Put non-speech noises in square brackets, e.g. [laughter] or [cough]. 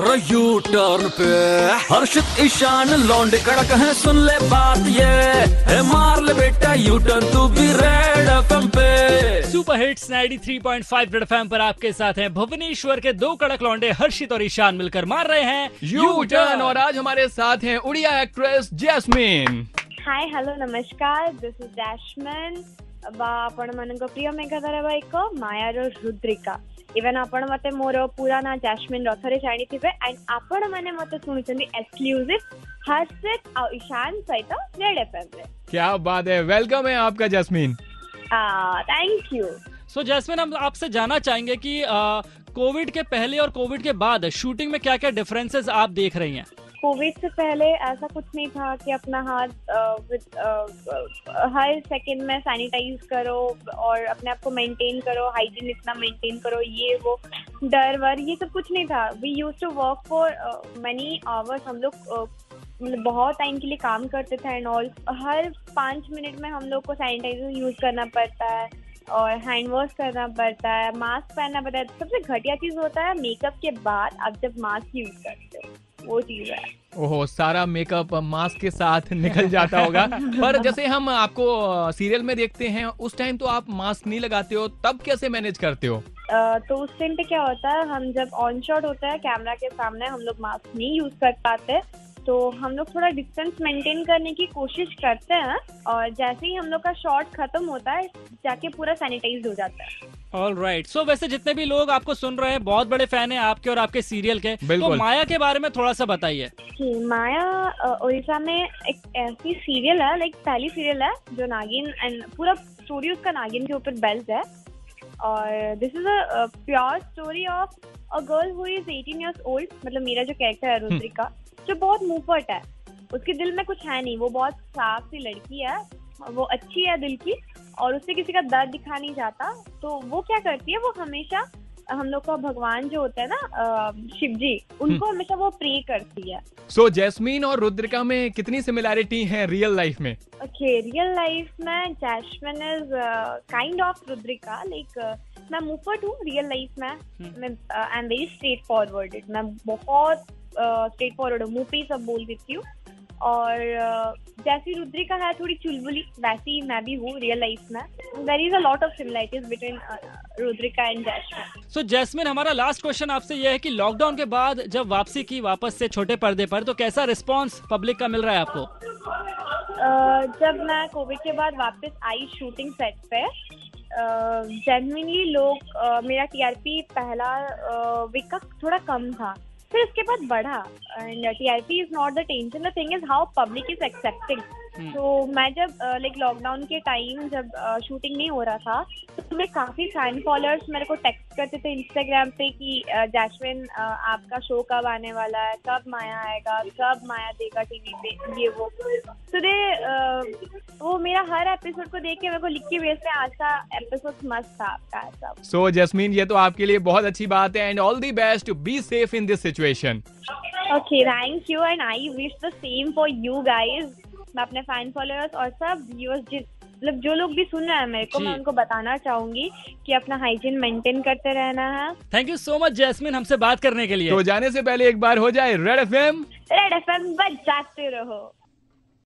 U turn पे। हर्षित ईशान लौंडे कड़क है सुन ले बात ये। मार ले बेटा यू टर्न तू भी रेड एफएम पे। सुपर हिट्स 93.5 रेड एफएम पर आपके साथ हैं भुवनेश्वर के दो कड़क लौंडे हर्षित और ईशान मिलकर मार रहे हैं यू टर्न और आज हमारे साथ हैं Odia actress Jasmine. Hi hello नमस्कार दिस इज़ डैशमैन बा आपण मन प्रिय मेघा धारावाहिक मायार रुद्रिका। ଇଭେନ୍ ଆପଣ ମତେ ମୋର ପୁରା ନା ଜାସ୍ମିନ୍ ରଥରେ ଜାଣିଥିବେ ଆଣ୍ଡ ଆପଣମାନେ ମତେ ଶୁଣୁଛନ୍ତି ଏକ୍ସକ୍ଲୁସିଭ ହର୍ଷିତ ଆଉ ईशान ସହିତ रेड एफएम रे क्या बात है वेलकम है आपका Jasmine thank you so Jasmine हम आपसे जानना चाहेंगे कि कोविड के पहले और कोविड के बाद शूटिंग में क्या क्या डिफरेंसेस आप देख रही हैं कोविड से पहले ऐसा कुछ नहीं था कि अपना हाथ हर सेकंड में सैनिटाइज करो और अपने आप को मेंटेन करो हाइजीन इतना मेंटेन करो, ये वो डर वर, ये सब कुछ नहीं था। We use to work for many hours हम लोग मतलब बहुत टाइम के लिए काम करते थे एंड ऑल हर पाँच मिनट में हम लोग को सैनिटाइजर यूज़ करना पड़ता है और हैंड वॉश करना पड़ता है मास्क पहनना पड़ता है। सबसे घटिया चीज़ होता है मेकअप के बाद आप जब मास्क यूज़ करते हो। वो चीज़ है। ओहो सारा मेकअप मास्क के साथ [laughs] निकल जाता होगा। पर जैसे हम आपको सीरियल में देखते हैं उस टाइम तो आप मास्क नहीं लगाते हो तब कैसे मैनेज करते हो? तो उस टाइम पे क्या होता है हम जब ऑन शॉट होता है कैमरा के सामने हम लोग मास्क नहीं यूज़ कर पाते तो हम लोग थोड़ा डिस्टेंस मेंटेन करने की कोशिश करते हैं और जैसे ही हम लोग का शॉट खत्म होता है जाके पूरा सैनिटाइज हो जाता है। ऑल राइट सो वैसे जितने भी लोग आपको सुन रहे हैं बहुत बड़े फ़ैन हैं आपके और आपके सीरियल के। तो माया के बारे में थोड़ा सा बताइए माया उड़ीसा में एक ऐसी सीरियल है लाइक पहली सीरियल है जो नागिन एंड पूरा स्टोरी उसका नागिन के ऊपर बेल्ट है। और this is a pure story of a girl who is 18 years old मतलब मेरा जो कैरेक्टर है हम्म। रुद्रिका जो बहुत मुंहफट है। उसके दिल में कुछ है नहीं वो बहुत साफ़ सी लड़की है वो अच्छी है दिल की और उससे किसी का दर्द दिखा नहीं जाता तो वो क्या करती है वो हमेशा हम लोग का भगवान जो होता है ना शिव जी उनको हम्म। हमेशा वो प्रे करती है सो so, जैस्मीन और रुद्रिका में कितनी सिमिलैरिटी है रियल लाइफ में ओके रियल लाइफ में Jasmine is kind of Rudrika like मैं मुफट हूँ रियल लाइफ में। I am very straight forwarded मैं बहुत स्ट्रेट फॉरवर्ड हूँ मुँह पे सब बोल देती हूँ और जैसी रुद्रिका है थोड़ी चुलबुली वैसी मैं भी हूँ रियल लाइफ में। There is a lot of similarities between Rudrika and Jasmine. So Jasmine हमारा लास्ट क्वेश्चन आपसे ये है कि लॉकडाउन के बाद जब वापसी की वापस से छोटे पर्दे पर तो कैसा रिस्पांस पब्लिक का मिल रहा है आपको? uh, जब मैं कोविड के बाद वापस आई शूटिंग सेट पे जेनविनली uh, लोग uh, मेरा टीआरपी पहला वीक का थोड़ा कम था। फिर उसके बाद बढ़ा। And T I P is not the tension the thing is how public is accepting तो मैं जब लाइक लॉकडाउन के टाइम जब शूटिंग नहीं हो रहा था तो मैं काफ़ी फ़ैन फॉलोअर्स मेरे को टेक्स्ट करते थे इंस्टाग्राम पे कि जैस्मिन आपका शो कब आने वाला है? कब माया आएगा? कब माया देगा टीवी पे? ये वो। तो दे मेरा हर एपिसोड को देख के मेरे को लिख के भेजते हैं आज का एपिसोड मस्त था आपका ऐसा। सो जैस्मिन ये तो आपके लिए बहुत अच्छी बात है and all the best to be safe in this situation okay thank you and I wish the same for you guys मैं अपने फ़ैन फॉलोअर्स और सब व्यूअर्स जिस मतलब जो लोग भी सुन रहे हैं मेरे को मैं उनको बताना चाहूँगी कि अपना हाइजीन मेंटेन करते रहना है। Thank you so much Jasmine हमसे बात करने के लिए। तो जाने से पहले एक बार हो जाए Red F M Red F M बजाते रहो।